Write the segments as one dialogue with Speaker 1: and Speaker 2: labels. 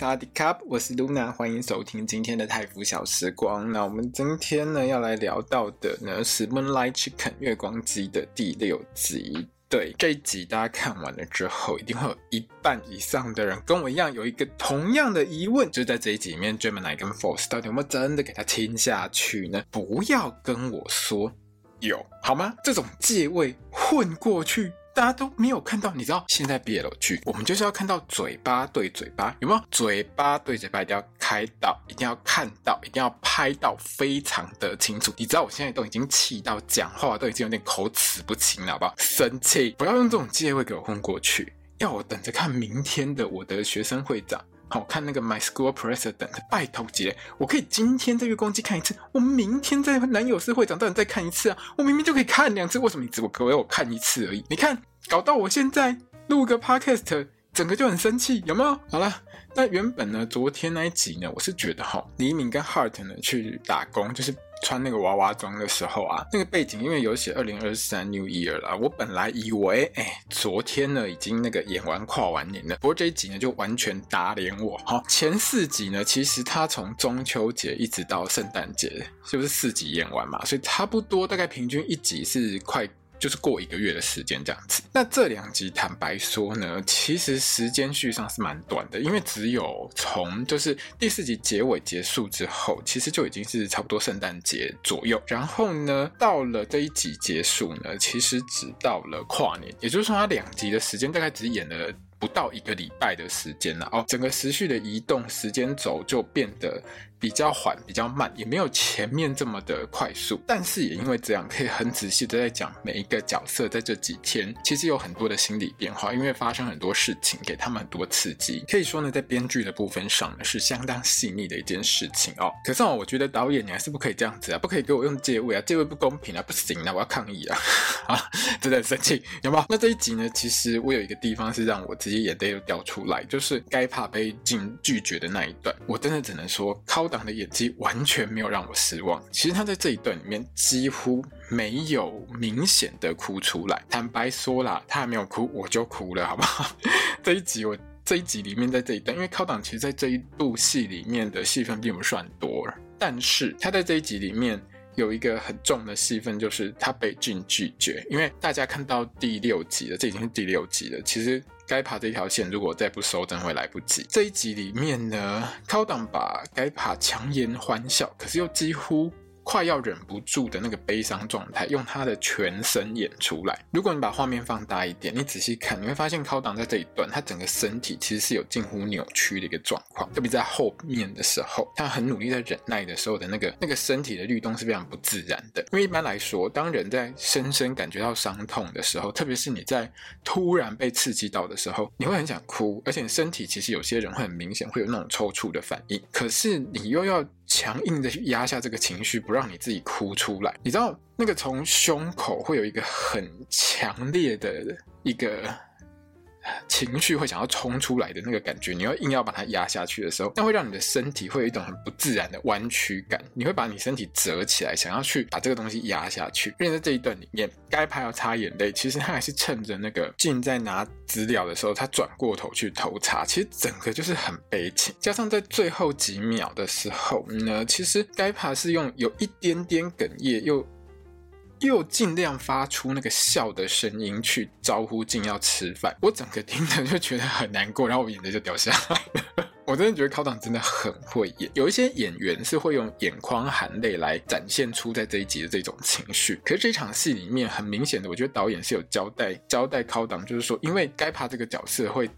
Speaker 1: 萨瓦迪卡，我是露娜，欢迎收听今天的泰腐小时光。那我们今天呢要来聊到的呢是《Moonlight Chicken》月光鸡的第六集。对，这一集大家看完了之后，一定会有一半以上的人跟我一样有一个同样的疑问，就是在这一集里面，Gemini 跟 Force 到底有没有真的给他亲下去呢？不要跟我说有，好吗？这种借位混过去。大家都没有看到，你知道现在毕业了去，我们就是要看到嘴巴对嘴巴，有没有？嘴巴对嘴巴一定要开到，一定要看到，一定要拍到，非常的清楚。你知道我现在都已经气到讲话都已经有点口齿不清了，好不好？生气！不要用这种借位给我混过去，要我等着看明天的我的学生会长。好看那个 My School President，拜托姐，我可以今天在月光机看一次，我明天在男友是会长当然再看一次啊，我明明就可以看两次，为什么你只给我看一次而已？你看，搞到我现在录个 Podcast，整个就很生气，有没有？好了。那原本呢，昨天那一集呢，我是觉得哈，黎明跟 Hart 呢去打工，就是穿那个娃娃装的时候啊，那个背景因为有写二零二三 New Year 啦，我本来以为哎，昨天呢已经那个演完跨完年了，不过这一集呢就完全打脸我好。前四集呢，其实他从中秋节一直到圣诞节，就是四集演完嘛，所以差不多大概平均一集是快。就是过一个月的时间这样子。那这两集坦白说呢，其实时间序上是蛮短的，因为只有从就是第四集结尾结束之后，其实就已经是差不多圣诞节左右。然后呢，到了这一集结束呢，其实只到了跨年，也就是说，它两集的时间大概只演了不到一个礼拜的时间了哦。整个时序的移动时间轴就变得。比较缓，比较慢，也没有前面这么的快速。但是也因为这样，可以很仔细的在讲每一个角色在这几天其实有很多的心理变化，因为发生很多事情，给他们很多刺激。可以说呢，在编剧的部分上呢，是相当细腻的一件事情哦。可是哦，我觉得导演你还是不可以这样子啊，不可以给我用借位啊，借位不公平啊，不行啊，我要抗议啊！啊，真的很生气，有没有？那这一集呢，其实我有一个地方是让我直接眼泪又掉出来，就是该怕被禁拒绝的那一段，我真的只能说靠。党的演技完全没有让我失望。其实他在这一段里面几乎没有明显的哭出来。坦白说啦，他还没有哭，我就哭了，好不好？这一集我这一集里面在这一段，因为靠党其实在这一部戏里面的戏份并不算多，但是他在这一集里面有一个很重的戏份，就是他被俊拒绝。因为大家看到第六集了，这已经是第六集了，其实。该爬这条线，如果再不收，真会来不及。这一集里面呢，高档把该爬强颜欢笑，可是又几乎。快要忍不住的那个悲伤状态，用他的全身演出来。如果你把画面放大一点，你仔细看，你会发现靠档在这一段，他整个身体其实是有近乎扭曲的一个状况。特别在后面的时候，他很努力在忍耐的时候的那个那个身体的律动是非常不自然的。因为一般来说，当人在深深感觉到伤痛的时候，特别是你在突然被刺激到的时候，你会很想哭，而且身体其实有些人会很明显会有那种抽搐的反应。可是你又要。强硬的压下这个情绪，不让你自己哭出来。你知道那个从胸口会有一个很强烈的一个。情绪会想要冲出来的那个感觉，你要硬要把它压下去的时候，那会让你的身体会有一种很不自然的弯曲感。你会把你身体折起来，想要去把这个东西压下去。因为在这一段里面，该拍要擦眼泪，其实他还是趁着那个静在拿资料的时候，他转过头去偷擦。其实整个就是很悲情。加上在最后几秒的时候呢，其实该拍是用有一点点哽咽又。又尽量发出那个笑的声音去招呼静要吃饭，我整个听着就觉得很难过，然后我眼泪就掉下来了。我真的觉得考党真的很会演，有一些演员是会用眼眶含泪来展现出在这一集的这种情绪。可是这场戏里面很明显的，我觉得导演是有交代交代考党，就是说，因为该怕这个角色会。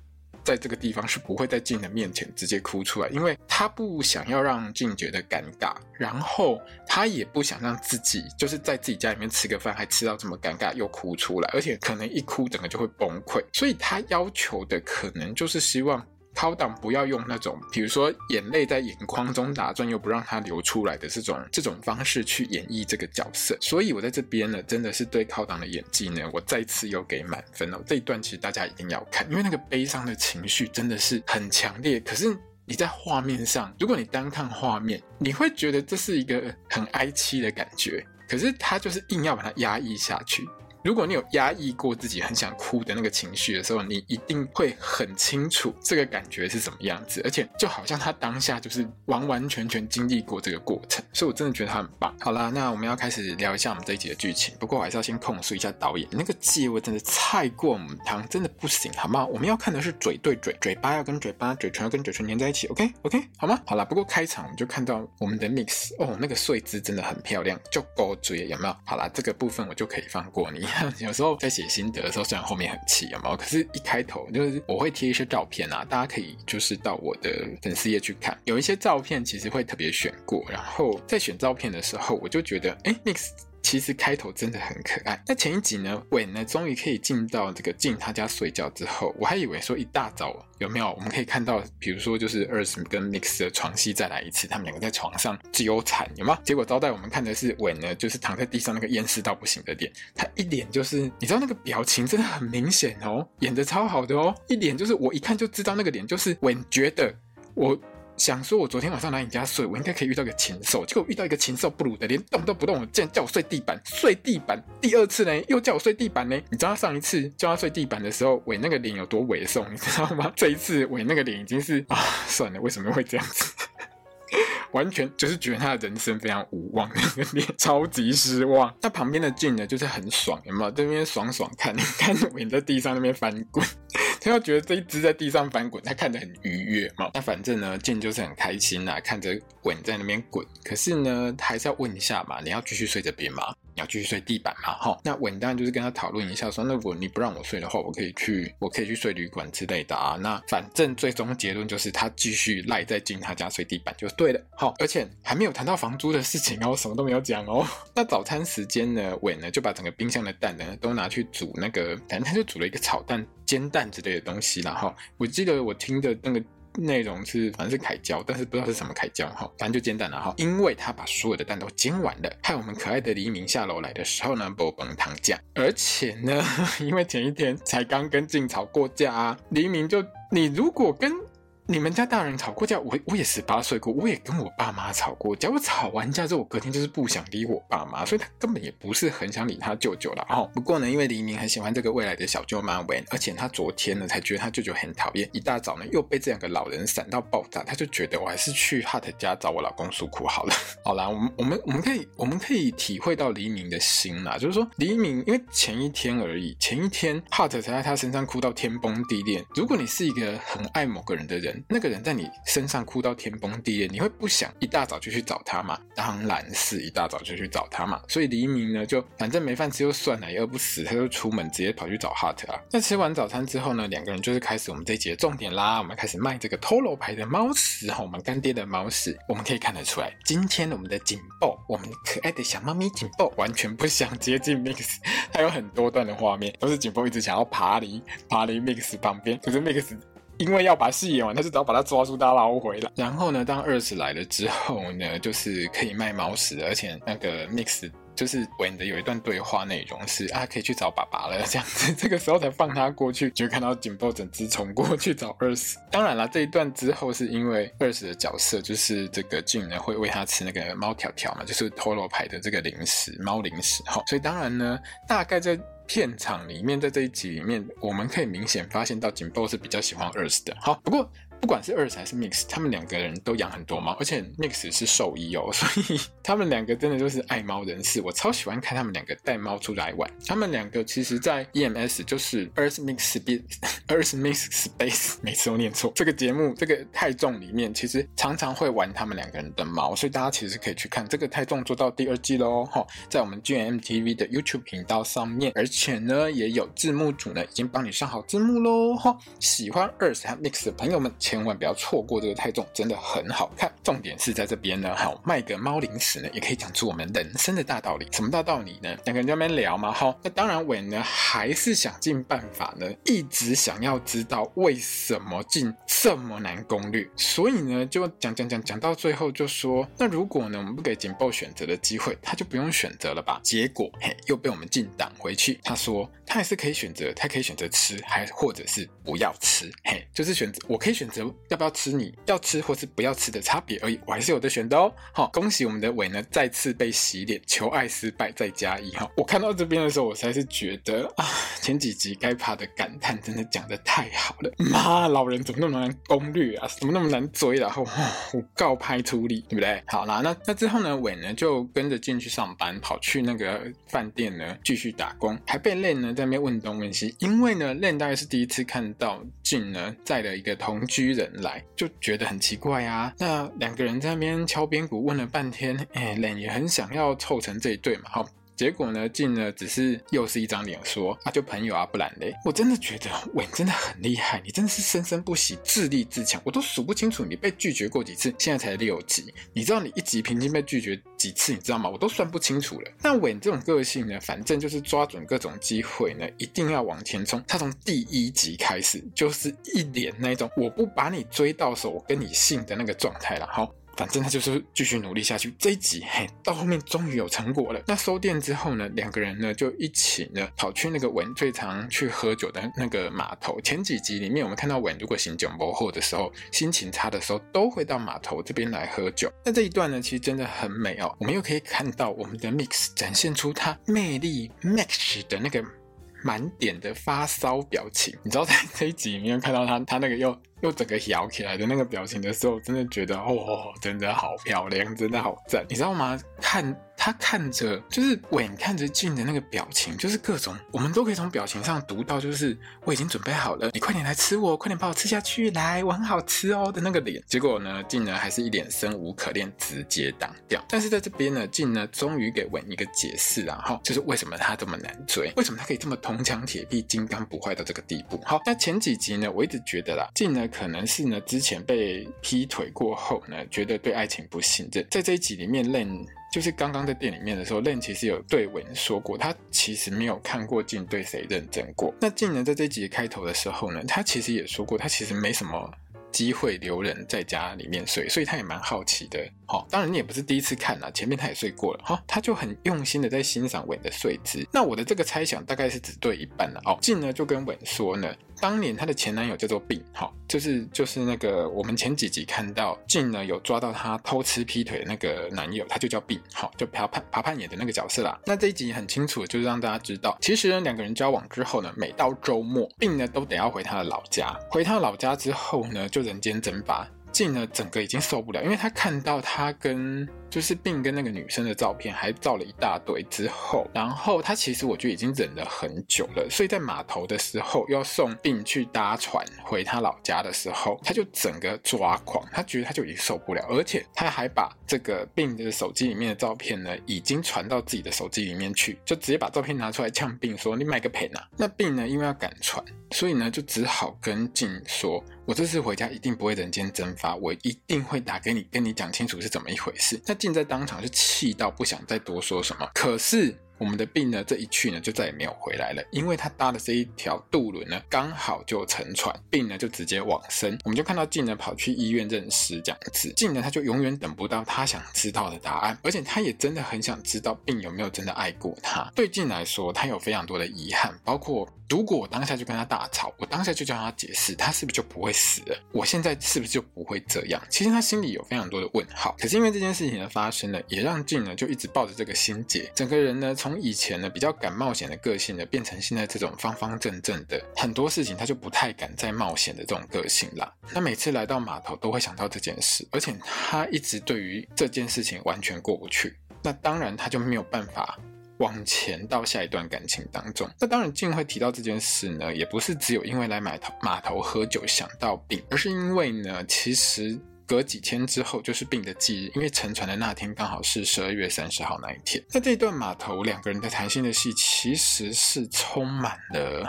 Speaker 1: 在这个地方是不会在静的面前直接哭出来，因为他不想要让静觉得尴尬，然后他也不想让自己就是在自己家里面吃个饭还吃到这么尴尬又哭出来，而且可能一哭整个就会崩溃，所以他要求的可能就是希望高档不要用那种，比如说眼泪在眼眶中打转又不让它流出来的这种这种方式去演绎这个角色。所以我在这边呢，真的是对高档的演技呢，我再次又给满分了。这一段其实大家一定要看，因为那个悲伤的情绪真的是很强烈。可是你在画面上，如果你单看画面，你会觉得这是一个很哀凄的感觉。可是他就是硬要把它压抑下去。如果你有压抑过自己很想哭的那个情绪的时候，你一定会很清楚这个感觉是什么样子，而且就好像他当下就是完完全全经历过这个过程，所以我真的觉得他很棒。好啦，那我们要开始聊一下我们这一集的剧情，不过我还是要先控诉一下导演，那个借位真的太过母汤，真的不行，好吗？我们要看的是嘴对嘴，嘴巴要跟嘴巴，嘴唇要跟嘴唇粘在一起，OK OK，好吗？好啦，不过开场我们就看到我们的 Mix 哦，那个睡姿真的很漂亮，就勾嘴有没有？好啦，这个部分我就可以放过你。有时候在写心得的时候，虽然后面很气，有没有？可是，一开头就是我会贴一些照片啊，大家可以就是到我的粉丝页去看，有一些照片其实会特别选过，然后在选照片的时候，我就觉得，哎，Mix。其实开头真的很可爱。那前一集呢，伟呢终于可以进到这个静他家睡觉之后，我还以为说一大早有没有我们可以看到，比如说就是 Earth 跟 Mix 的床戏再来一次，他们两个在床上纠缠，有吗？结果招待我们看的是伟呢，就是躺在地上那个淹死到不行的脸，他一脸就是你知道那个表情真的很明显哦，演得超好的哦，一脸就是我一看就知道那个脸就是韦觉得我。想说，我昨天晚上来你家睡，我应该可以遇到一个禽兽。结果遇到一个禽兽不如的，连动都不动，竟然叫我睡地板，睡地板。第二次呢，又叫我睡地板呢。你知道他上一次叫他睡地板的时候，我那个脸有多猥琐，你知道吗？这一次我那个脸已经是啊，算了，为什么会这样子？完全就是觉得他的人生非常无望，那个脸超级失望。那旁边的俊呢，就是很爽，有没有？这边爽爽看，你看韦在地上那边翻滚。他要觉得这一只在地上翻滚，他看得很愉悦嘛。那反正呢，静就是很开心呐，看着韦在那边滚。可是呢，还是要问一下嘛，你要继续睡这边吗？你要继续睡地板吗？哈，那稳当然就是跟他讨论一下，说那如果你不让我睡的话，我可以去，我可以去睡旅馆之类的啊。那反正最终结论就是他继续赖在静他家睡地板就对了。好，而且还没有谈到房租的事情哦，什么都没有讲哦。那早餐时间呢，稳呢就把整个冰箱的蛋呢都拿去煮那个，反正他就煮了一个炒蛋。煎蛋之类的东西，然后我记得我听的那个内容是，反正是凯椒，但是不知道是什么凯椒哈，反正就煎蛋了哈。因为他把所有的蛋都煎完了，害我们可爱的黎明下楼来的时候呢，不崩糖浆。而且呢，因为前一天才刚跟静吵过架啊，黎明就你如果跟。你们家大人吵过架，我我也十八岁过，我也跟我爸妈吵过架。我吵完架之后，我隔天就是不想理我爸妈，所以他根本也不是很想理他舅舅了。哦，不过呢，因为黎明很喜欢这个未来的小舅妈韦，而且他昨天呢才觉得他舅舅很讨厌，一大早呢又被这两个老人闪到爆炸，他就觉得我还是去 hat 家找我老公诉苦好了。好啦，我们我们我们可以我们可以体会到黎明的心啦，就是说黎明因为前一天而已，前一天 hat 才在他身上哭到天崩地裂。如果你是一个很爱某个人的人。那个人在你身上哭到天崩地裂，你会不想一大早就去找他吗？当然是一大早就去找他嘛。所以黎明呢，就反正没饭吃就算了，也饿不死，他就出门直接跑去找 Hart 啊。那吃完早餐之后呢，两个人就是开始我们这一集的重点啦。我们开始卖这个 Toro 牌的猫屎哈，我们干爹的猫屎。我们可以看得出来，今天我们的警报，我们可爱的小猫咪警报完全不想接近 Mix，它有很多段的画面都是警报一直想要爬离爬离 Mix 旁边，可是 Mix。因为要把戏演完，他就只要把他抓住，大捞回来。然后呢，当二子来了之后呢，就是可以卖猫屎，而且那个 Mix 就是韦的有一段对话内容是啊，可以去找爸爸了这样子。这个时候才放他过去，就看到警报整只冲过去找二子。当然了，这一段之后是因为二子的角色就是这个俊呢会喂他吃那个猫条条嘛，就是 Toro 牌的这个零食猫零食哈。所以当然呢，大概在。片场里面，在这一集里面，我们可以明显发现到警报是比较喜欢 Earth 的。好，不过。不管是 Earth 还是 Mix，他们两个人都养很多猫，而且 Mix 是兽医哦，所以他们两个真的就是爱猫人士。我超喜欢看他们两个带猫出来玩。他们两个其实，在 EMS 就是 Earth Mix Space，Earth Mix Space，每次都念错。这个节目这个太重里面，其实常常会玩他们两个人的猫，所以大家其实可以去看这个太重做到第二季喽，哈，在我们 GMMTV 的 YouTube 频道上面，而且呢也有字幕组呢已经帮你上好字幕喽，哈。喜欢 Earth 和 Mix 的朋友们。千万不要错过这个太重，真的很好看。重点是在这边呢，好卖个猫零食呢，也可以讲出我们人生的大道理。什么大道理呢？两个人在那边聊嘛，哈，那当然韦呢还是想尽办法呢，一直想要知道为什么进这么难攻略，所以呢就讲讲讲讲到最后就说，那如果呢我们不给警报选择的机会，他就不用选择了吧？结果嘿又被我们进挡回去，他说他还是可以选择，他可以选择吃，还或者是不要吃，嘿，就是选择我可以选择要不要吃你要吃或是不要吃的差别而已，我还是有的选的哦。好，恭喜我们的伟呢再次被洗脸，求爱失败再加一哈。我看到这边的时候，我才是觉得啊，前几集该怕的感叹真的讲的太好了，妈，老人怎么那么难攻略啊？怎么那么难追？然后我告拍出力，对不对？好啦，那那之后呢，伟呢就跟着进去上班，跑去那个饭店呢继续打工，还被练呢在那边问东问西，因为呢练大概是第一次看到俊呢在的一个同居人来，就觉得很奇怪啊。那两个人在那边敲边鼓问了半天，哎人也很想要凑成这一对嘛，好。结果呢，进呢只是又是一张脸说啊，就朋友啊，不然嘞。我真的觉得韦真的很厉害，你真的是生生不息，自立自强。我都数不清楚你被拒绝过几次，现在才六集，你知道你一集平均被拒绝几次，你知道吗？我都算不清楚了。那韦这种个性呢，反正就是抓准各种机会呢，一定要往前冲。他从第一集开始就是一脸那种我不把你追到手，我跟你姓的那个状态了。好。反正他就是继续努力下去。这一集嘿，到后面终于有成果了。那收店之后呢，两个人呢就一起呢跑去那个文最常去喝酒的那个码头。前几集里面我们看到文如果行酒不后的时候，心情差的时候，都会到码头这边来喝酒。那这一段呢，其实真的很美哦。我们又可以看到我们的 Mix 展现出他魅力 Max 的那个满点的发烧表情。你知道在这一集里面看到他，他那个又。又整个摇起来的那个表情的时候，真的觉得哦，真的好漂亮，真的好赞，你知道吗？看。他看着就是稳看着静的那个表情，就是各种我们都可以从表情上读到，就是我已经准备好了，你快点来吃我，快点把我吃下去，来，我很好吃哦的那个脸。结果呢，静呢还是一脸生无可恋，直接挡掉。但是在这边呢，静呢终于给稳一个解释，然后就是为什么他这么难追，为什么他可以这么铜墙铁壁、金刚不坏到这个地步。好，那前几集呢，我一直觉得啦，静呢可能是呢之前被劈腿过后呢，觉得对爱情不信任，在这一集里面任。就是刚刚在店里面的时候，Len 其实有对文说过，他其实没有看过静对谁认真过。那静呢，在这一集开头的时候呢，他其实也说过，他其实没什么机会留人在家里面睡，所以他也蛮好奇的。哦，当然你也不是第一次看了，前面他也睡过了。哈，他就很用心的在欣赏韦的睡姿。那我的这个猜想大概是只对一半了。哦，静呢就跟韦说呢。当年她的前男友叫做病，好，就是就是那个我们前几集看到静呢有抓到他偷吃劈腿的那个男友，他就叫病，好，就爬盼爬盼演的那个角色啦。那这一集很清楚，就是让大家知道，其实呢两个人交往之后呢，每到周末，病呢都得要回他的老家，回他老家之后呢，就人间蒸发。静呢，整个已经受不了，因为他看到他跟就是病跟那个女生的照片，还照了一大堆之后，然后他其实我就已经忍了很久了，所以在码头的时候要送病去搭船回他老家的时候，他就整个抓狂，他觉得他就已经受不了，而且他还把这个病的手机里面的照片呢，已经传到自己的手机里面去，就直接把照片拿出来呛病说：“你买个赔啊！”那病呢，因为要赶船，所以呢就只好跟静说。我这次回家一定不会人间蒸发，我一定会打给你，跟你讲清楚是怎么一回事。那静在当场就气到不想再多说什么，可是。我们的病呢，这一去呢，就再也没有回来了，因为他搭的这一条渡轮呢，刚好就沉船，病呢就直接往生。我们就看到静呢跑去医院认尸这样子，静呢他就永远等不到他想知道的答案，而且他也真的很想知道病有没有真的爱过他。对静来说，他有非常多的遗憾，包括如果我当下就跟他大吵，我当下就叫他解释，他是不是就不会死了？我现在是不是就不会这样？其实他心里有非常多的问号。可是因为这件事情的发生呢，也让静呢就一直抱着这个心结，整个人呢从。从以前呢比较敢冒险的个性呢，变成现在这种方方正正的，很多事情他就不太敢再冒险的这种个性啦。他每次来到码头都会想到这件事，而且他一直对于这件事情完全过不去。那当然他就没有办法往前到下一段感情当中。那当然静会提到这件事呢，也不是只有因为来码头码头喝酒想到病，而是因为呢，其实。隔几天之后就是病的忌日，因为沉船的那天刚好是十二月三十号那一天。在这一段码头两个人的谈心的戏，其实是充满了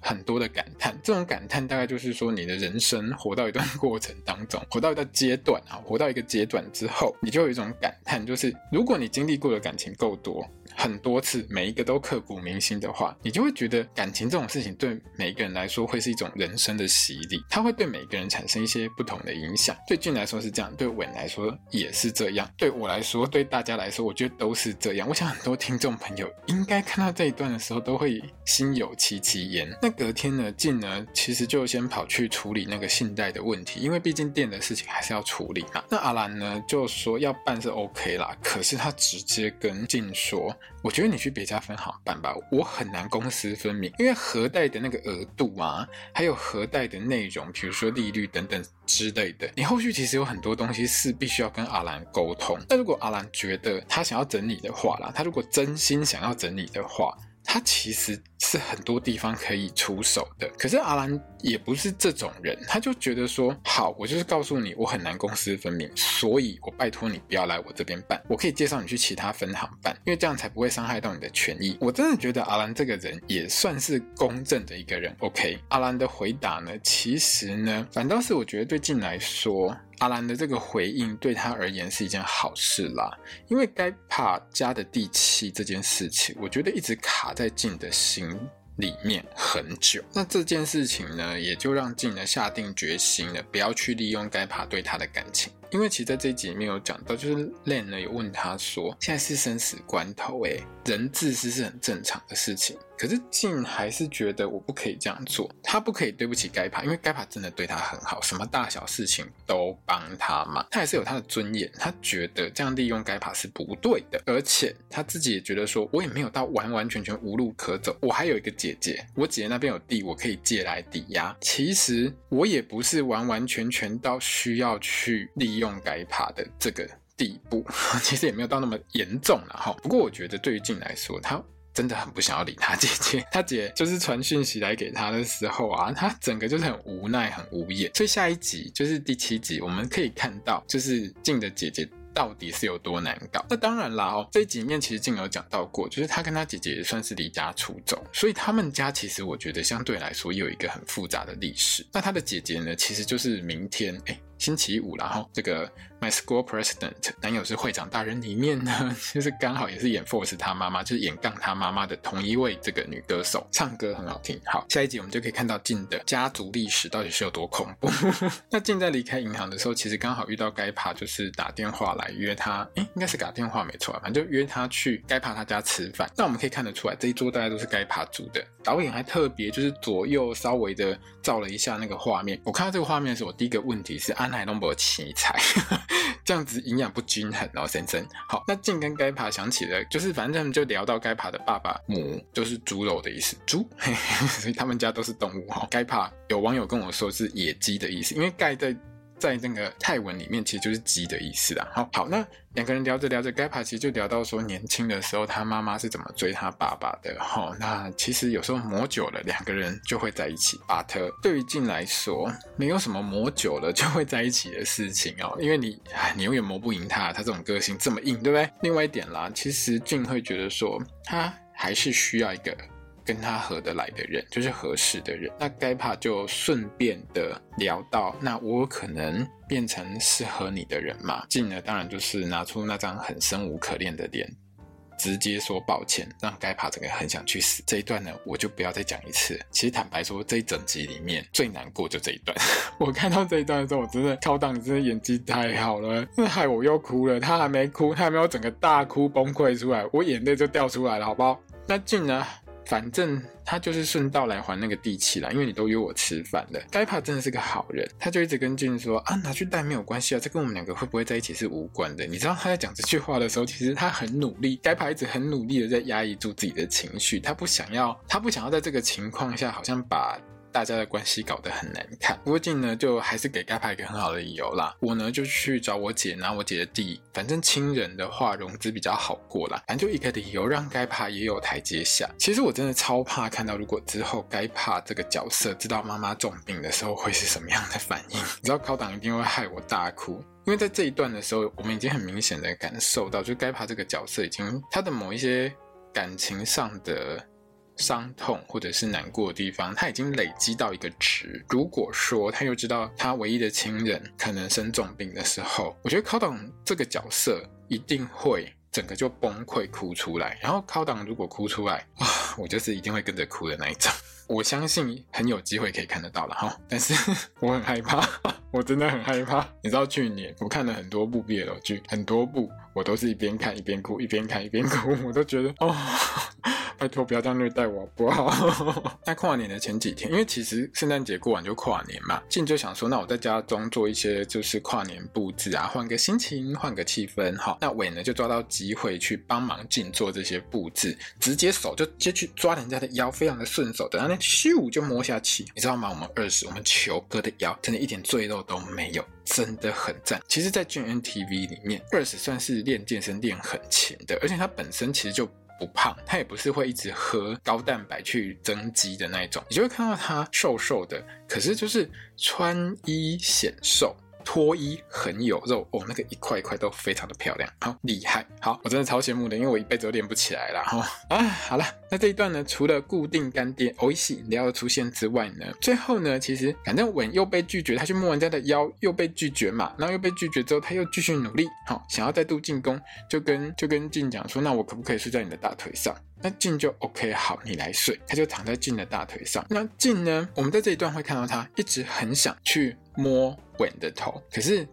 Speaker 1: 很多的感叹。这种感叹大概就是说，你的人生活到一段过程当中，活到一个阶段啊，活到一个阶段之后，你就有一种感叹，就是如果你经历过的感情够多。很多次，每一个都刻骨铭心的话，你就会觉得感情这种事情对每一个人来说会是一种人生的洗礼，它会对每一个人产生一些不同的影响。对俊来说是这样，对稳来说也是这样，对我来说，对大家来说，我觉得都是这样。我想很多听众朋友应该看到这一段的时候，都会心有戚戚焉。那隔天呢，俊呢其实就先跑去处理那个信贷的问题，因为毕竟店的事情还是要处理嘛。那阿兰呢就说要办是 OK 啦，可是他直接跟俊说。我觉得你去别家分行办吧，我很难公私分明，因为核贷的那个额度啊，还有核贷的内容，比如说利率等等之类的，你后续其实有很多东西是必须要跟阿兰沟通。那如果阿兰觉得他想要整理的话啦，他如果真心想要整理的话。他其实是很多地方可以出手的，可是阿兰也不是这种人，他就觉得说，好，我就是告诉你，我很难公私分明，所以我拜托你不要来我这边办，我可以介绍你去其他分行办，因为这样才不会伤害到你的权益。我真的觉得阿兰这个人也算是公正的一个人。OK，阿兰的回答呢，其实呢，反倒是我觉得对静来说。阿兰的这个回应对他而言是一件好事啦，因为该怕家的地契这件事情，我觉得一直卡在静的心里面很久。那这件事情呢，也就让静呢下定决心了，不要去利用该爬对他的感情。因为其实在这一集里面有讲到，就是 Len 呢有问他说，现在是生死关头，诶，人自私是很正常的事情。可是静还是觉得我不可以这样做，他不可以对不起该帕，因为该帕真的对他很好，什么大小事情都帮他嘛。他还是有他的尊严，他觉得这样利用该帕是不对的，而且他自己也觉得说，我也没有到完完全全无路可走，我还有一个姐姐，我姐姐那边有地，我可以借来抵押。其实我也不是完完全全到需要去利用该帕的这个地步，其实也没有到那么严重了哈。不过我觉得对于静来说，他。真的很不想要理他姐姐，他姐就是传讯息来给他的时候啊，他整个就是很无奈、很无言。所以下一集就是第七集，我们可以看到，就是静的姐姐到底是有多难搞。那当然啦，哦，这一集面其实静有讲到过，就是他跟他姐姐也算是离家出走，所以他们家其实我觉得相对来说有一个很复杂的历史。那他的姐姐呢，其实就是明天哎。星期五，然后这个 My School President 男友是会长大人里面呢，就是刚好也是演 Force 他妈妈，就是演杠他妈妈的同一位这个女歌手，唱歌很好听。好，下一集我们就可以看到静的家族历史到底是有多恐怖。那静在离开银行的时候，其实刚好遇到该爬，就是打电话来约他，诶，应该是打电话没错，反正就约他去该爬他家吃饭。那我们可以看得出来，这一桌大家都是该爬组的。导演还特别就是左右稍微的照了一下那个画面。我看到这个画面的时候，我第一个问题是安海东博奇才，这样子营养不均衡哦，先生。好，那静跟该爬想起了，就是反正就聊到该爬的爸爸母就是猪肉的意思，猪，所以他们家都是动物哈。该爬有网友跟我说是野鸡的意思，因为盖在。在那个泰文里面，其实就是鸡的意思啦。好，好，那两个人聊着聊着，该爬其实就聊到说，年轻的时候他妈妈是怎么追他爸爸的。好，那其实有时候磨久了，两个人就会在一起。巴特对于静来说，没有什么磨久了就会在一起的事情哦，因为你，哎，你永远磨不赢他，他这种个性这么硬，对不对？另外一点啦，其实静会觉得说，他还是需要一个。跟他合得来的人，就是合适的人。那该怕就顺便的聊到，那我可能变成适合你的人嘛？进呢，当然就是拿出那张很生无可恋的脸，直接说抱歉，让该怕整个很想去死。这一段呢，我就不要再讲一次。其实坦白说，这一整集里面最难过就这一段。我看到这一段的时候，我真的超档，真的演技太好了，害我又哭了。他还没哭，他还没有整个大哭崩溃出来，我眼泪就掉出来了，好不好？那进呢？反正他就是顺道来还那个地契啦，因为你都约我吃饭了。该帕真的是个好人，他就一直跟俊说啊，拿去贷没有关系啊，这跟我们两个会不会在一起是无关的。你知道他在讲这句话的时候，其实他很努力，该帕一直很努力的在压抑住自己的情绪，他不想要，他不想要在这个情况下好像把。大家的关系搞得很难看，不过静呢就还是给该爬一个很好的理由啦。我呢就去找我姐拿我姐的地，反正亲人的话融资比较好过啦。反正就一个理由让该爬也有台阶下。其实我真的超怕看到，如果之后该爬这个角色知道妈妈重病的时候会是什么样的反应。你知道考党一定会害我大哭，因为在这一段的时候，我们已经很明显的感受到，就该爬这个角色已经他的某一些感情上的。伤痛或者是难过的地方，他已经累积到一个值。如果说他又知道他唯一的亲人可能生重病的时候，我觉得考党这个角色一定会整个就崩溃哭出来。然后考党如果哭出来，哇，我就是一定会跟着哭的那一种。我相信很有机会可以看得到了哈，但是 我很害怕，我真的很害怕。你知道去年我看了很多部 BL 剧，很多部我都是一边看一边哭，一边看一边哭，我都觉得哦。拜托不要这样虐待我，不好。在跨年的前几天，因为其实圣诞节过完就跨年嘛，静就想说，那我在家中做一些就是跨年布置啊，换个心情，换个气氛。好，那伟呢就抓到机会去帮忙静做这些布置，直接手就接去抓人家的腰，非常的顺手，等下那咻就摸下去，你知道吗？我们二十，我们球哥的腰真的一点赘肉都没有，真的很赞。其实，在 GNTV 里面，二十算是练健身练很勤的，而且他本身其实就。不胖，他也不是会一直喝高蛋白去增肌的那一种，你就会看到他瘦瘦的，可是就是穿衣显瘦。脱衣很有肉哦，那个一块一块都非常的漂亮，好厉害，好，我真的超羡慕的，因为我一辈子都练不起来了哈。啊，好了，那这一段呢，除了固定干爹欧西料的出现之外呢，最后呢，其实反正稳又被拒绝，他去摸人家的腰又被拒绝嘛，然后又被拒绝之后，他又继续努力，好，想要再度进攻，就跟就跟静讲说，那我可不可以睡在你的大腿上？那静就 OK，好，你来睡，他就躺在静的大腿上。那静呢，我们在这一段会看到他一直很想去摸。稳的头，可是。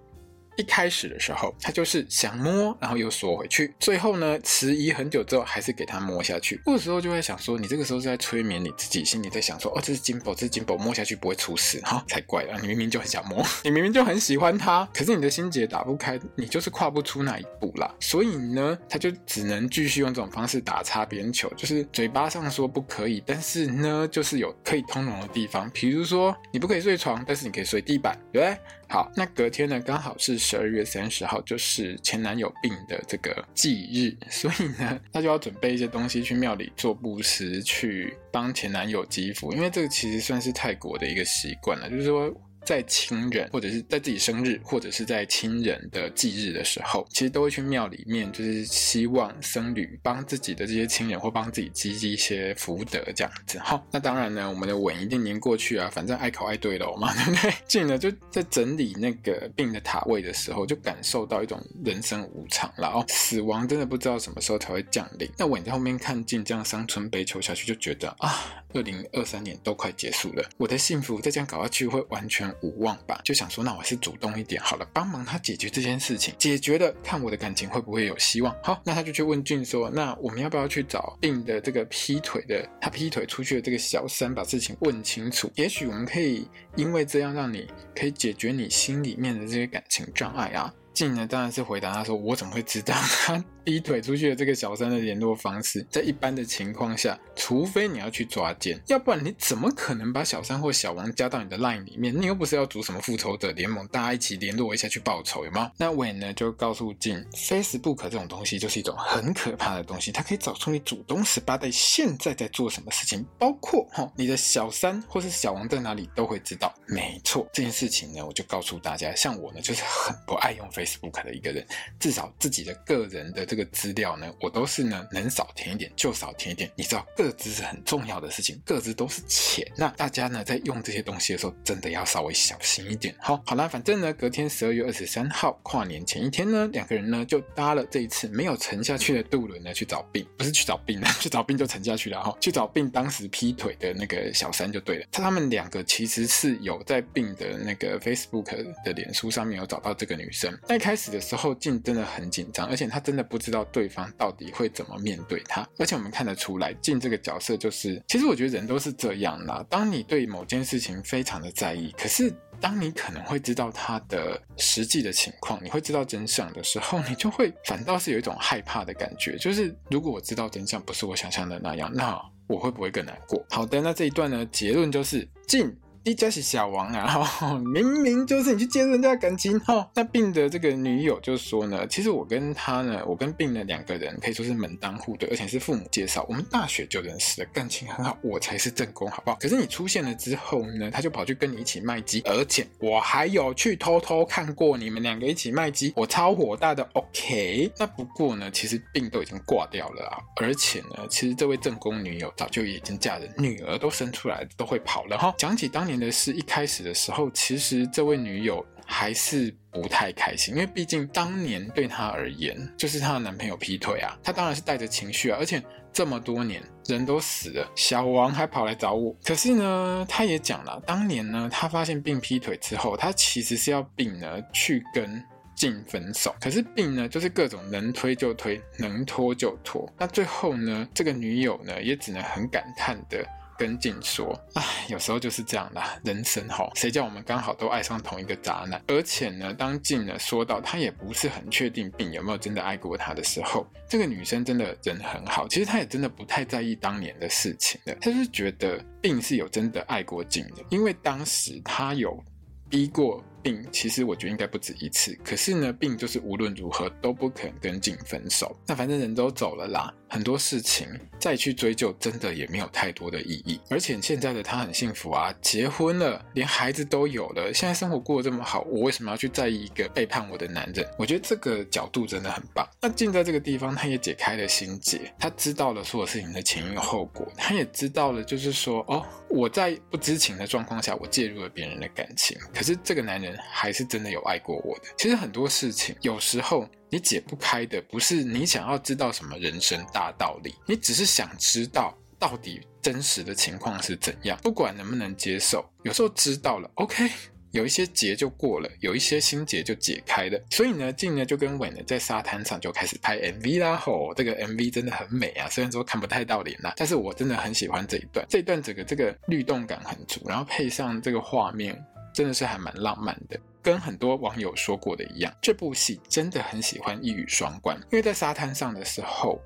Speaker 1: 一开始的时候，他就是想摸，然后又缩回去。最后呢，迟疑很久之后，还是给他摸下去。这个时候就会想说，你这个时候是在催眠你自己，心里在想说，哦，这是金宝，这是金宝，摸下去不会出事，哈，才怪了！你明明就很想摸，你明明就很喜欢他，可是你的心结打不开，你就是跨不出那一步啦。所以呢，他就只能继续用这种方式打擦边球，就是嘴巴上说不可以，但是呢，就是有可以通融的地方，比如说你不可以睡床，但是你可以睡地板，对？好，那隔天呢，刚好是十二月三十号，就是前男友病的这个忌日，所以呢，他就要准备一些东西去庙里做布施，去帮前男友祈福，因为这个其实算是泰国的一个习惯了，就是说。在亲人或者是在自己生日，或者是在亲人的忌日的时候，其实都会去庙里面，就是希望僧侣帮自己的这些亲人或帮自己积积一些福德这样子。好，那当然呢，我们的吻一定年过去啊，反正爱考爱对了嘛，对不对？进呢就在整理那个病的塔位的时候，就感受到一种人生无常了哦，死亡真的不知道什么时候才会降临。那吻在后面看进这样伤春悲秋下去，就觉得啊。二零二三年都快结束了，我的幸福再这样搞下去会完全无望吧？就想说，那我还是主动一点好了，帮忙他解决这件事情，解决了，看我的感情会不会有希望。好，那他就去问俊说，那我们要不要去找病的这个劈腿的，他劈腿出去的这个小三，把事情问清楚？也许我们可以因为这样让你可以解决你心里面的这些感情障碍啊。静呢，当然是回答他说，我怎么会知道他？劈腿出去的这个小三的联络方式，在一般的情况下，除非你要去抓奸，要不然你怎么可能把小三或小王加到你的 LINE 里面？你又不是要组什么复仇者联盟，大家一起联络一下去报仇，有吗？那伟呢就告诉进，Facebook 这种东西就是一种很可怕的东西，它可以找出你祖宗十八代现在在做什么事情，包括哈你的小三或是小王在哪里都会知道。没错，这件事情呢，我就告诉大家，像我呢就是很不爱用 Facebook 的一个人，至少自己的个人的这。个资料呢，我都是呢能少填一点就少填一点。你知道，个资是很重要的事情，个资都是钱。那大家呢在用这些东西的时候，真的要稍微小心一点。好，好啦，反正呢，隔天十二月二十三号跨年前一天呢，两个人呢就搭了这一次没有沉下去的渡轮呢去找病，不是去找病呢，去找病就沉下去了哈。去找病当时劈腿的那个小三就对了。他们两个其实是有在病的那个 Facebook 的脸书上面有找到这个女生。那一开始的时候，静真的很紧张，而且他真的不知。知道对方到底会怎么面对他，而且我们看得出来，静这个角色就是，其实我觉得人都是这样啦。当你对某件事情非常的在意，可是当你可能会知道他的实际的情况，你会知道真相的时候，你就会反倒是有一种害怕的感觉。就是如果我知道真相不是我想象的那样，那我会不会更难过？好的，那这一段呢，结论就是静。你家是小王啊，明明就是你去介入人家的感情哈。那病的这个女友就说呢，其实我跟他呢，我跟病的两个人可以说是门当户对，而且是父母介绍，我们大学就认识了，感情很好，我才是正宫，好不好？可是你出现了之后呢，他就跑去跟你一起卖鸡，而且我还有去偷偷看过你们两个一起卖鸡，我超火大的。OK，那不过呢，其实病都已经挂掉了啊，而且呢，其实这位正宫女友早就已经嫁人，女儿都生出来，都会跑了哈。讲起当年的事，一开始的时候，其实这位女友。还是不太开心，因为毕竟当年对她而言，就是她的男朋友劈腿啊，她当然是带着情绪啊，而且这么多年人都死了，小王还跑来找我。可是呢，她也讲了，当年呢，她发现病劈腿之后，她其实是要病呢去跟进分手，可是病呢就是各种能推就推，能拖就拖。那最后呢，这个女友呢也只能很感叹的。跟静说，唉，有时候就是这样啦，人生吼，谁叫我们刚好都爱上同一个渣男？而且呢，当静呢说到他也不是很确定病有没有真的爱过他的时候，这个女生真的人很好，其实她也真的不太在意当年的事情的，她是觉得病是有真的爱过静的，因为当时她有逼过。病其实我觉得应该不止一次，可是呢，病就是无论如何都不肯跟静分手。那反正人都走了啦，很多事情再去追究，真的也没有太多的意义。而且现在的他很幸福啊，结婚了，连孩子都有了，现在生活过得这么好，我为什么要去在意一个背叛我的男人？我觉得这个角度真的很棒。那静在这个地方，他也解开了心结，他知道了所有事情的前因后果，他也知道了，就是说，哦，我在不知情的状况下，我介入了别人的感情，可是这个男人。还是真的有爱过我的。其实很多事情，有时候你解不开的，不是你想要知道什么人生大道理，你只是想知道到底真实的情况是怎样。不管能不能接受，有时候知道了，OK，有一些结就过了，有一些心结就解开了。所以呢，静呢就跟伟呢在沙滩上就开始拍 MV 啦。吼，这个 MV 真的很美啊，虽然说看不太到脸啦，但是我真的很喜欢这一段。这一段整个这个律动感很足，然后配上这个画面。真的是还蛮浪漫的，跟很多网友说过的一样，这部戏真的很喜欢一语双关。因为在沙滩上的时候，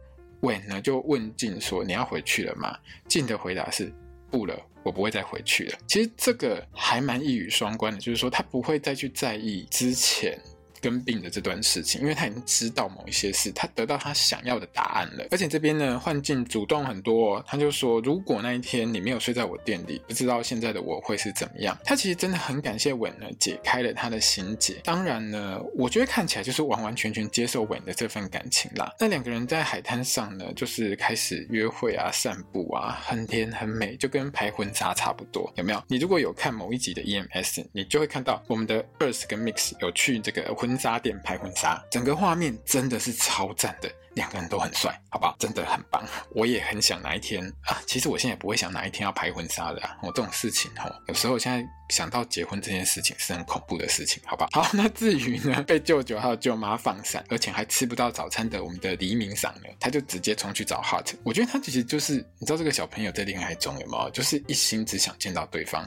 Speaker 1: 伟呢就问静说：“你要回去了吗？”静的回答是：“不了，我不会再回去了。”其实这个还蛮一语双关的，就是说他不会再去在意之前。跟病的这段事情，因为他已经知道某一些事，他得到他想要的答案了。而且这边呢，幻境主动很多，他就说，如果那一天你没有睡在我店里，不知道现在的我会是怎么样。他其实真的很感谢稳呢，解开了他的心结。当然呢，我觉得看起来就是完完全全接受韦的这份感情啦。那两个人在海滩上呢，就是开始约会啊、散步啊，很甜很美，就跟拍婚纱差不多，有没有？你如果有看某一集的 EMS，你就会看到我们的 Earth 跟 Mix 有去这个婚。婚纱店拍婚纱，整个画面真的是超赞的，两个人都很帅，好不好？真的很棒，我也很想哪一天啊，其实我现在不会想哪一天要拍婚纱的啊，我这种事情哦，有时候现在想到结婚这件事情是很恐怖的事情，好不好？好，那至于呢，被舅舅还有舅妈放散，而且还吃不到早餐的我们的黎明桑呢，他就直接冲去找 Hart，我觉得他其实就是，你知道这个小朋友在恋爱中有没有，就是一心只想见到对方。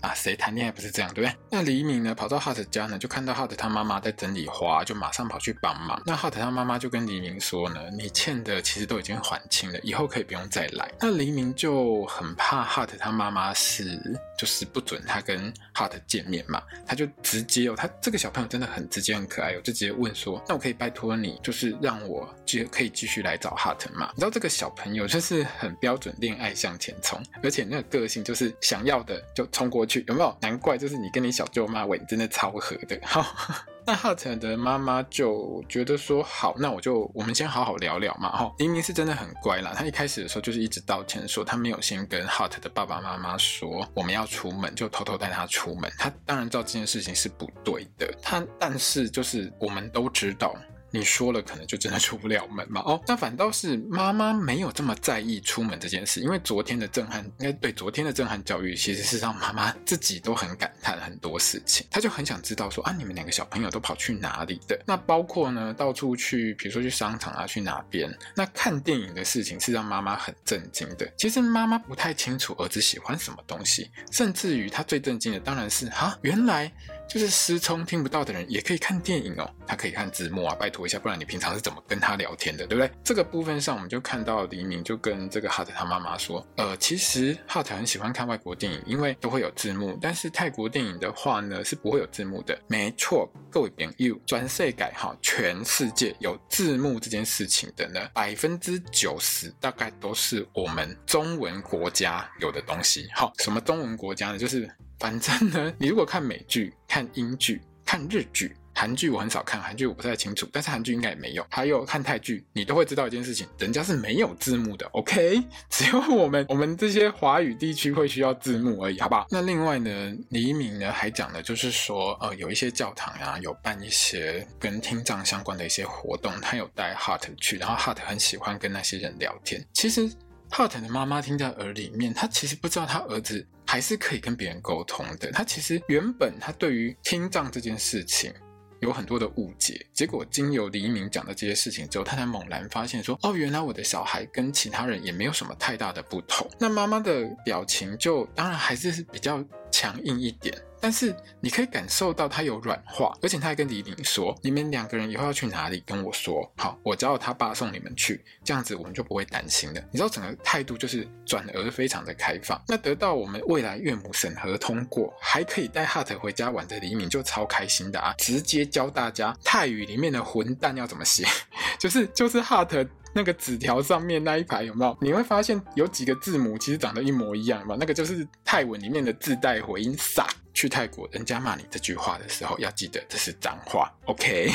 Speaker 1: 啊，谁谈恋爱不是这样，对不对？那黎明呢，跑到 Hart 家呢，就看到 Hart 他妈妈在整理花，就马上跑去帮忙。那 Hart 他妈妈就跟黎明说呢，你欠的其实都已经还清了，以后可以不用再来。那黎明就很怕 Hart 他妈妈是就是不准他跟 Hart 见面嘛，他就直接哦，他这个小朋友真的很直接很可爱，我就直接问说，那我可以拜托你，就是让我继可以继续来找 Hart 吗？你知道这个小朋友就是很标准恋爱向前冲，而且那个个性就是想要的就冲过去。有没有？难怪就是你跟你小舅妈喂，真的超合的。好，那浩辰的妈妈就觉得说好，那我就我们先好好聊聊嘛。哈，明明是真的很乖啦，他一开始的时候就是一直道歉说他没有先跟 hat 的爸爸妈妈说我们要出门，就偷偷带他出门。他当然知道这件事情是不对的，他但是就是我们都知道。你说了，可能就真的出不了门嘛？哦，那反倒是妈妈没有这么在意出门这件事，因为昨天的震撼，应该对昨天的震撼教育，其实是让妈妈自己都很感叹很多事情。她就很想知道说啊，你们两个小朋友都跑去哪里的？那包括呢，到处去，比如说去商场啊，去哪边？那看电影的事情是让妈妈很震惊的。其实妈妈不太清楚儿子喜欢什么东西，甚至于她最震惊的当然是啊，原来就是失聪听不到的人也可以看电影哦，他可以看字幕啊，拜托一下，不然你平常是怎么跟他聊天的，对不对？这个部分上，我们就看到黎明就跟这个 Hart 他妈妈说，呃，其实 Hart 很喜欢看外国电影，因为都会有字幕，但是泰国电影的话呢是不会有字幕的。没错，各位朋友，转世改哈，全世界有字幕这件事情的呢，百分之九十大概都是我们中文国家有的东西。好，什么中文国家呢？就是。反正呢，你如果看美剧、看英剧、看日剧、韩剧，我很少看韩剧，我不太清楚。但是韩剧应该也没有。还有看泰剧，你都会知道一件事情，人家是没有字幕的。OK，只有我们我们这些华语地区会需要字幕而已，好不好？那另外呢，黎明呢还讲了，就是说，呃，有一些教堂呀、啊，有办一些跟听障相关的一些活动，他有带 Hart 去，然后 Hart 很喜欢跟那些人聊天。其实。浩腾的妈妈听在耳里面，他其实不知道他儿子还是可以跟别人沟通的。他其实原本他对于听障这件事情有很多的误解，结果经由黎明讲的这些事情之后，他才猛然发现说：“哦，原来我的小孩跟其他人也没有什么太大的不同。”那妈妈的表情就当然还是比较强硬一点。但是你可以感受到他有软化，而且他还跟黎明说：“你们两个人以后要去哪里，跟我说好，我叫他爸送你们去，这样子我们就不会担心了。”你知道整个态度就是转而非常的开放。那得到我们未来岳母审核通过，还可以带 Hart 回家玩的黎明就超开心的啊！直接教大家泰语里面的混蛋要怎么写，就是就是 Hart 那个纸条上面那一排有没有？你会发现有几个字母其实长得一模一样嘛？那个就是泰文里面的自带回音撒。去泰国，人家骂你这句话的时候，要记得这是脏话，OK。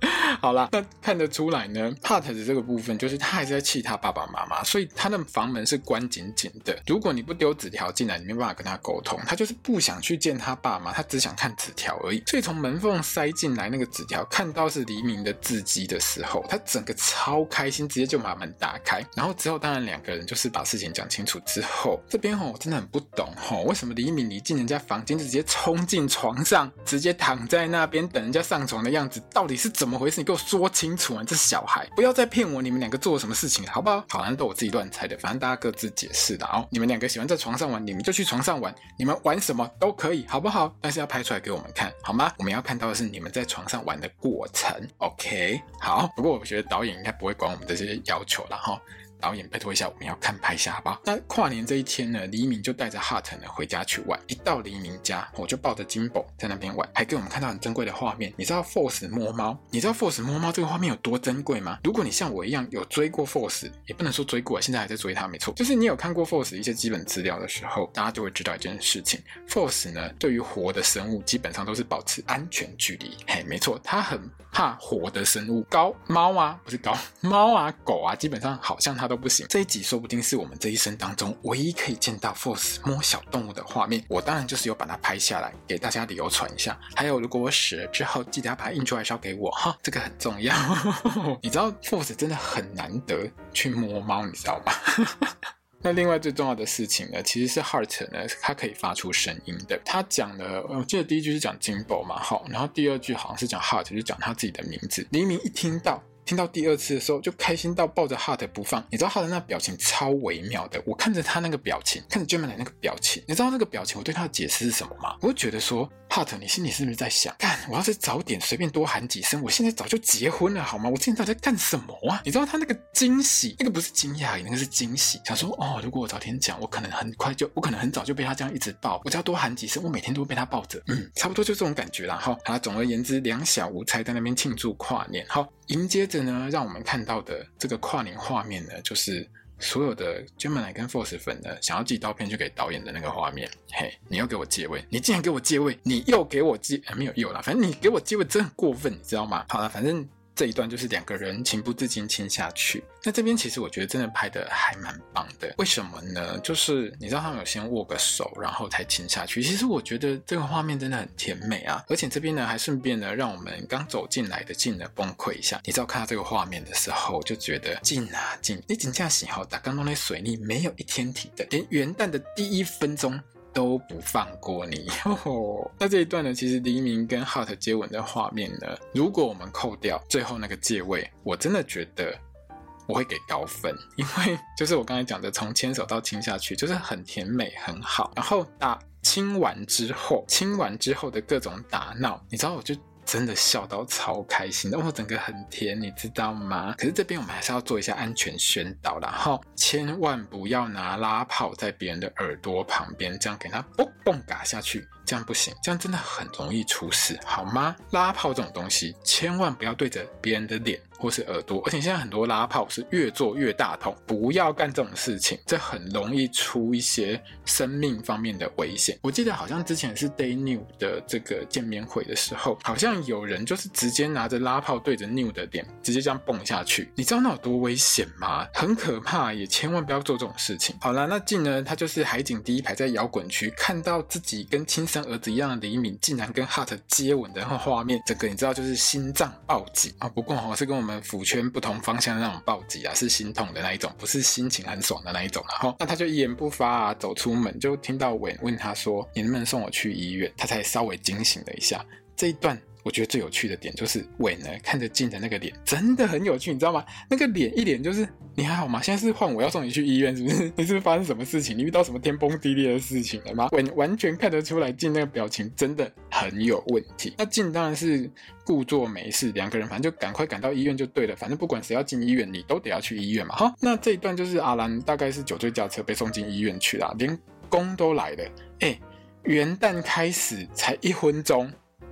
Speaker 1: 好啦，那看得出来呢 Part 的这个部分就是他还是在气他爸爸妈妈，所以他的房门是关紧紧的。如果你不丢纸条进来，你没办法跟他沟通。他就是不想去见他爸妈，他只想看纸条而已。所以从门缝塞进来那个纸条，看到是黎明的字迹的时候，他整个超开心，直接就把门打开。然后之后，当然两个人就是把事情讲清楚之后，这边吼我真的很不懂吼，为什么黎明一进人家房间就直接冲进床上，直接躺在那边等人家上床的样子，到底是怎么怎么回事？你给我说清楚啊！这是小孩不要再骗我，你们两个做了什么事情，好不好？好像都我自己乱猜的，反正大家各自解释的哦。你们两个喜欢在床上玩，你们就去床上玩，你们玩什么都可以，好不好？但是要拍出来给我们看，好吗？我们要看到的是你们在床上玩的过程，OK？好。不过我觉得导演应该不会管我们这些要求了哈。导演，拜托一下，我们要看拍下，好不好？那跨年这一天呢，黎明就带着 Hart 呢回家去玩。一到黎明家，我就抱着金宝在那边玩，还给我们看到很珍贵的画面。你知道 Force 摸猫？你知道 Force 摸猫这个画面有多珍贵吗？如果你像我一样有追过 Force，也不能说追过，现在还在追他，没错。就是你有看过 Force 一些基本资料的时候，大家就会知道一件事情：Force 呢，对于活的生物基本上都是保持安全距离。嘿，没错，他很怕活的生物，高猫啊，不是高猫啊，狗啊，基本上好像他。都不行，这一集说不定是我们这一生当中唯一可以见到 Force 摸小动物的画面。我当然就是有把它拍下来，给大家流传一下。还有，如果我死了之后，记得要把它印出来烧给我哈，这个很重要。你知道 Force 真的很难得去摸猫，你知道吗？那另外最重要的事情呢，其实是 Heart 呢，它可以发出声音的。他讲的，我记得第一句是讲 Jimbo 嘛，好，然后第二句好像是讲 Heart，就讲他自己的名字。黎明一听到。听到第二次的时候，就开心到抱着 Hart 不放。你知道 Hart 那表情超微妙的，我看着他那个表情，看着 Gemini 那个表情，你知道那个表情我对他的解释是什么吗？我就觉得说，Hart，你心里是不是在想，干，我要是早点随便多喊几声，我现在早就结婚了，好吗？我现在在干什么啊？你知道他那个惊喜，那个不是惊讶，那个是惊喜。想说，哦，如果我早点讲，我可能很快就，我可能很早就被他这样一直抱，我只要多喊几声，我每天都会被他抱着，嗯，差不多就这种感觉啦。哈。好，总而言之，两小无猜在那边庆祝跨年，好。迎接着呢，让我们看到的这个跨年画面呢，就是所有的 Gemini 跟 Force 粉呢，想要寄刀片去给导演的那个画面。嘿，你又给我借位，你竟然给我借位，你又给我借，没有又啦，反正你给我借位真的很过分，你知道吗？好了，反正。这一段就是两个人情不自禁亲下去。那这边其实我觉得真的拍得还蛮棒的。为什么呢？就是你知道他们有先握个手，然后才亲下去。其实我觉得这个画面真的很甜美啊。而且这边呢还顺便呢让我们刚走进来的静呢崩溃一下。你知道看到这个画面的时候，就觉得静啊静，你紧张喜好打刚刚那水逆没有一天停的，连元旦的第一分钟。都不放过你。哦，那这一段呢，其实黎明跟 Hart 接吻的画面呢，如果我们扣掉最后那个借位，我真的觉得我会给高分，因为就是我刚才讲的，从牵手到亲下去，就是很甜美，很好。然后打亲完之后，亲完之后的各种打闹，你知道，我就。真的笑到超开心的，我整个很甜，你知道吗？可是这边我们还是要做一下安全宣导，然后千万不要拿拉炮在别人的耳朵旁边，这样给他嘣嘣嘎下去，这样不行，这样真的很容易出事，好吗？拉炮这种东西，千万不要对着别人的脸。或是耳朵，而且现在很多拉炮是越做越大筒，不要干这种事情，这很容易出一些生命方面的危险。我记得好像之前是 Day New 的这个见面会的时候，好像有人就是直接拿着拉炮对着 New 的脸，直接这样蹦下去，你知道那有多危险吗？很可怕，也千万不要做这种事情。好啦，那进呢？他就是海景第一排在摇滚区，看到自己跟亲生儿子一样的李敏竟然跟 Hart 接吻的画面，整个你知道就是心脏暴击啊！不过我是跟我们。辅圈不同方向的那种暴击啊，是心痛的那一种，不是心情很爽的那一种。然后，那他就一言不发啊，走出门就听到伟问他说：“你能不能送我去医院？”他才稍微惊醒了一下。这一段。我觉得最有趣的点就是韦呢看着静的那个脸真的很有趣，你知道吗？那个脸一脸就是你还好吗？现在是换我要送你去医院，是不是？你是不是发生什么事情？你遇到什么天崩地裂的事情了吗？韦完全看得出来静那个表情真的很有问题。那静当然是故作没事，两个人反正就赶快赶到医院就对了。反正不管谁要进医院，你都得要去医院嘛。好，那这一段就是阿兰大概是酒醉驾车被送进医院去了，连公都来了。哎，元旦开始才一分钟。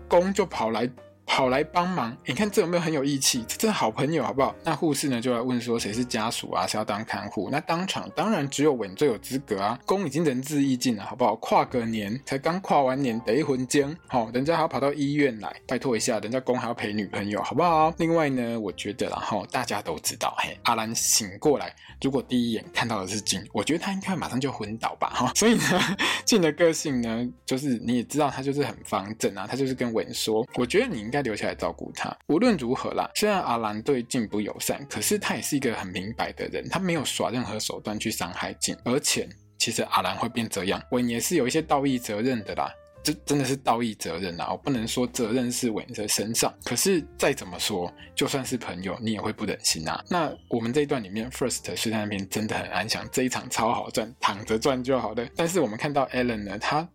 Speaker 1: 公就跑来跑来帮忙，你看这有没有很有义气？这真的好朋友好不好？那护士呢就来问说谁是家属啊？谁要当看护？那当场当然只有稳最有资格啊！公已经仁至义尽了，好不好？跨个年才刚跨完年，得一魂间，好，人家还要跑到医院来，拜托一下，人家公还要陪女朋友，好不好？另外呢，我觉得然后大家都知道，嘿，阿兰醒过来，如果第一眼看到的是静，我觉得他应该马上就昏倒吧，哈。所以呢，静的个性呢，就是你也知道，他就是很方正啊，他就是跟稳说。我觉得你应该留下来照顾他。无论如何啦，虽然阿兰对静不友善，可是他也是一个很明白的人，他没有耍任何手段去伤害静。而且，其实阿兰会变这样，韦也是有一些道义责任的啦。这真的是道义责任啊！我不能说责任是韦的身上，可是再怎么说，就算是朋友，你也会不忍心啊。那我们这一段里面，First 睡在那边真的很安详，这一场超好赚，躺着赚就好了。但是我们看到 Ellen 呢，他。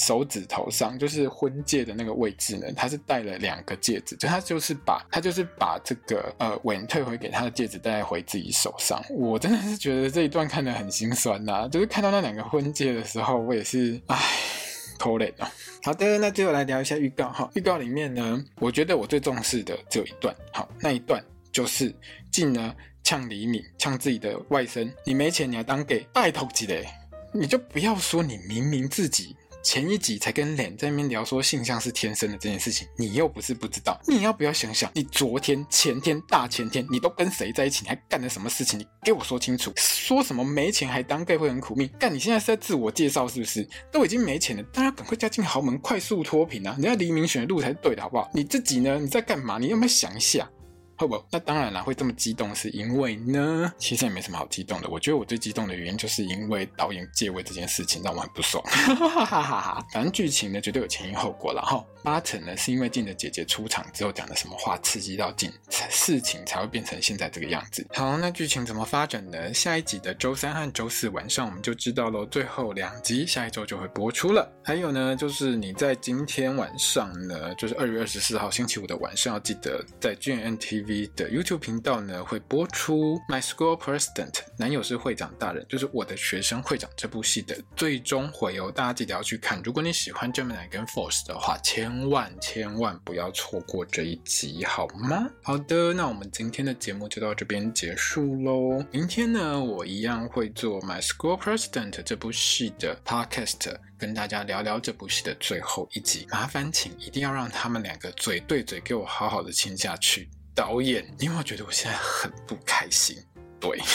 Speaker 1: 手指头上就是婚戒的那个位置呢，他是戴了两个戒指，就他就是把他就是把这个呃吻退回给他的戒指戴回自己手上。我真的是觉得这一段看得很心酸呐、就是看到那两个婚戒的时候，我也是唉，拖累了。好的，那最后来聊一下预告哈。预告里面呢，我觉得我最重视的只有一段，好，那一段就是静呢呛李敏，呛自己的外甥，你没钱你还当给拜托几嘞？你就不要说你明明自己。前一集才跟脸在那边聊说性向是天生的这件事情，你又不是不知道，你要不要想想，你昨天、前天、大前天，你都跟谁在一起？你还干了什么事情？你给我说清楚。说什么没钱还当 gay 会很苦命？干，你现在是在自我介绍是不是？都已经没钱了，大家赶快嫁进豪门，快速脱贫啊！人家黎明选的路才是对的，好不好？你自己呢？你在干嘛？你有没有想一下？好不，那当然了，会这么激动，是因为呢，其实也没什么好激动的。我觉得我最激动的原因，就是因为导演借位这件事情让我很不爽。哈哈哈哈，反正剧情呢，绝对有前因后果了哈。八成呢，是因为静的姐姐出场之后讲的什么话刺激到静，事情才会变成现在这个样子。好，那剧情怎么发展呢？下一集的周三和周四晚上我们就知道喽。最后两集下一周就会播出了。还有呢，就是你在今天晚上呢，就是二月二十四号星期五的晚上，要记得在的 YouTube 频道呢会播出《My School President》男友是会长大人，就是我的学生会长这部戏的最终回哦。大家记得要去看。如果你喜欢 Gemini 跟 Force 的话，千千万千万不要错过这一集，好吗？好的，那我们今天的节目就到这边结束喽。明天呢，我一样会做《My School President》这部戏的 Podcast，跟大家聊聊这部戏的最后一集。麻烦请一定要让他们两个嘴对嘴，给我好好的亲下去。导演，你有没有觉得我现在很不开心？对。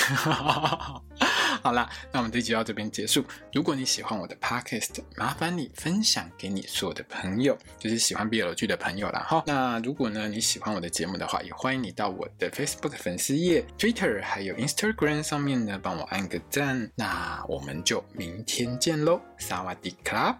Speaker 1: 好啦，那我们这集到这边结束。如果你喜欢我的 podcast，麻烦你分享给你所有的朋友，就是喜欢 BL 剧的朋友啦。哈。那如果呢你喜欢我的节目的话，也欢迎你到我的 Facebook 粉丝页、Twitter 还有 Instagram 上面呢帮我按个赞。那我们就明天见喽，萨瓦迪卡。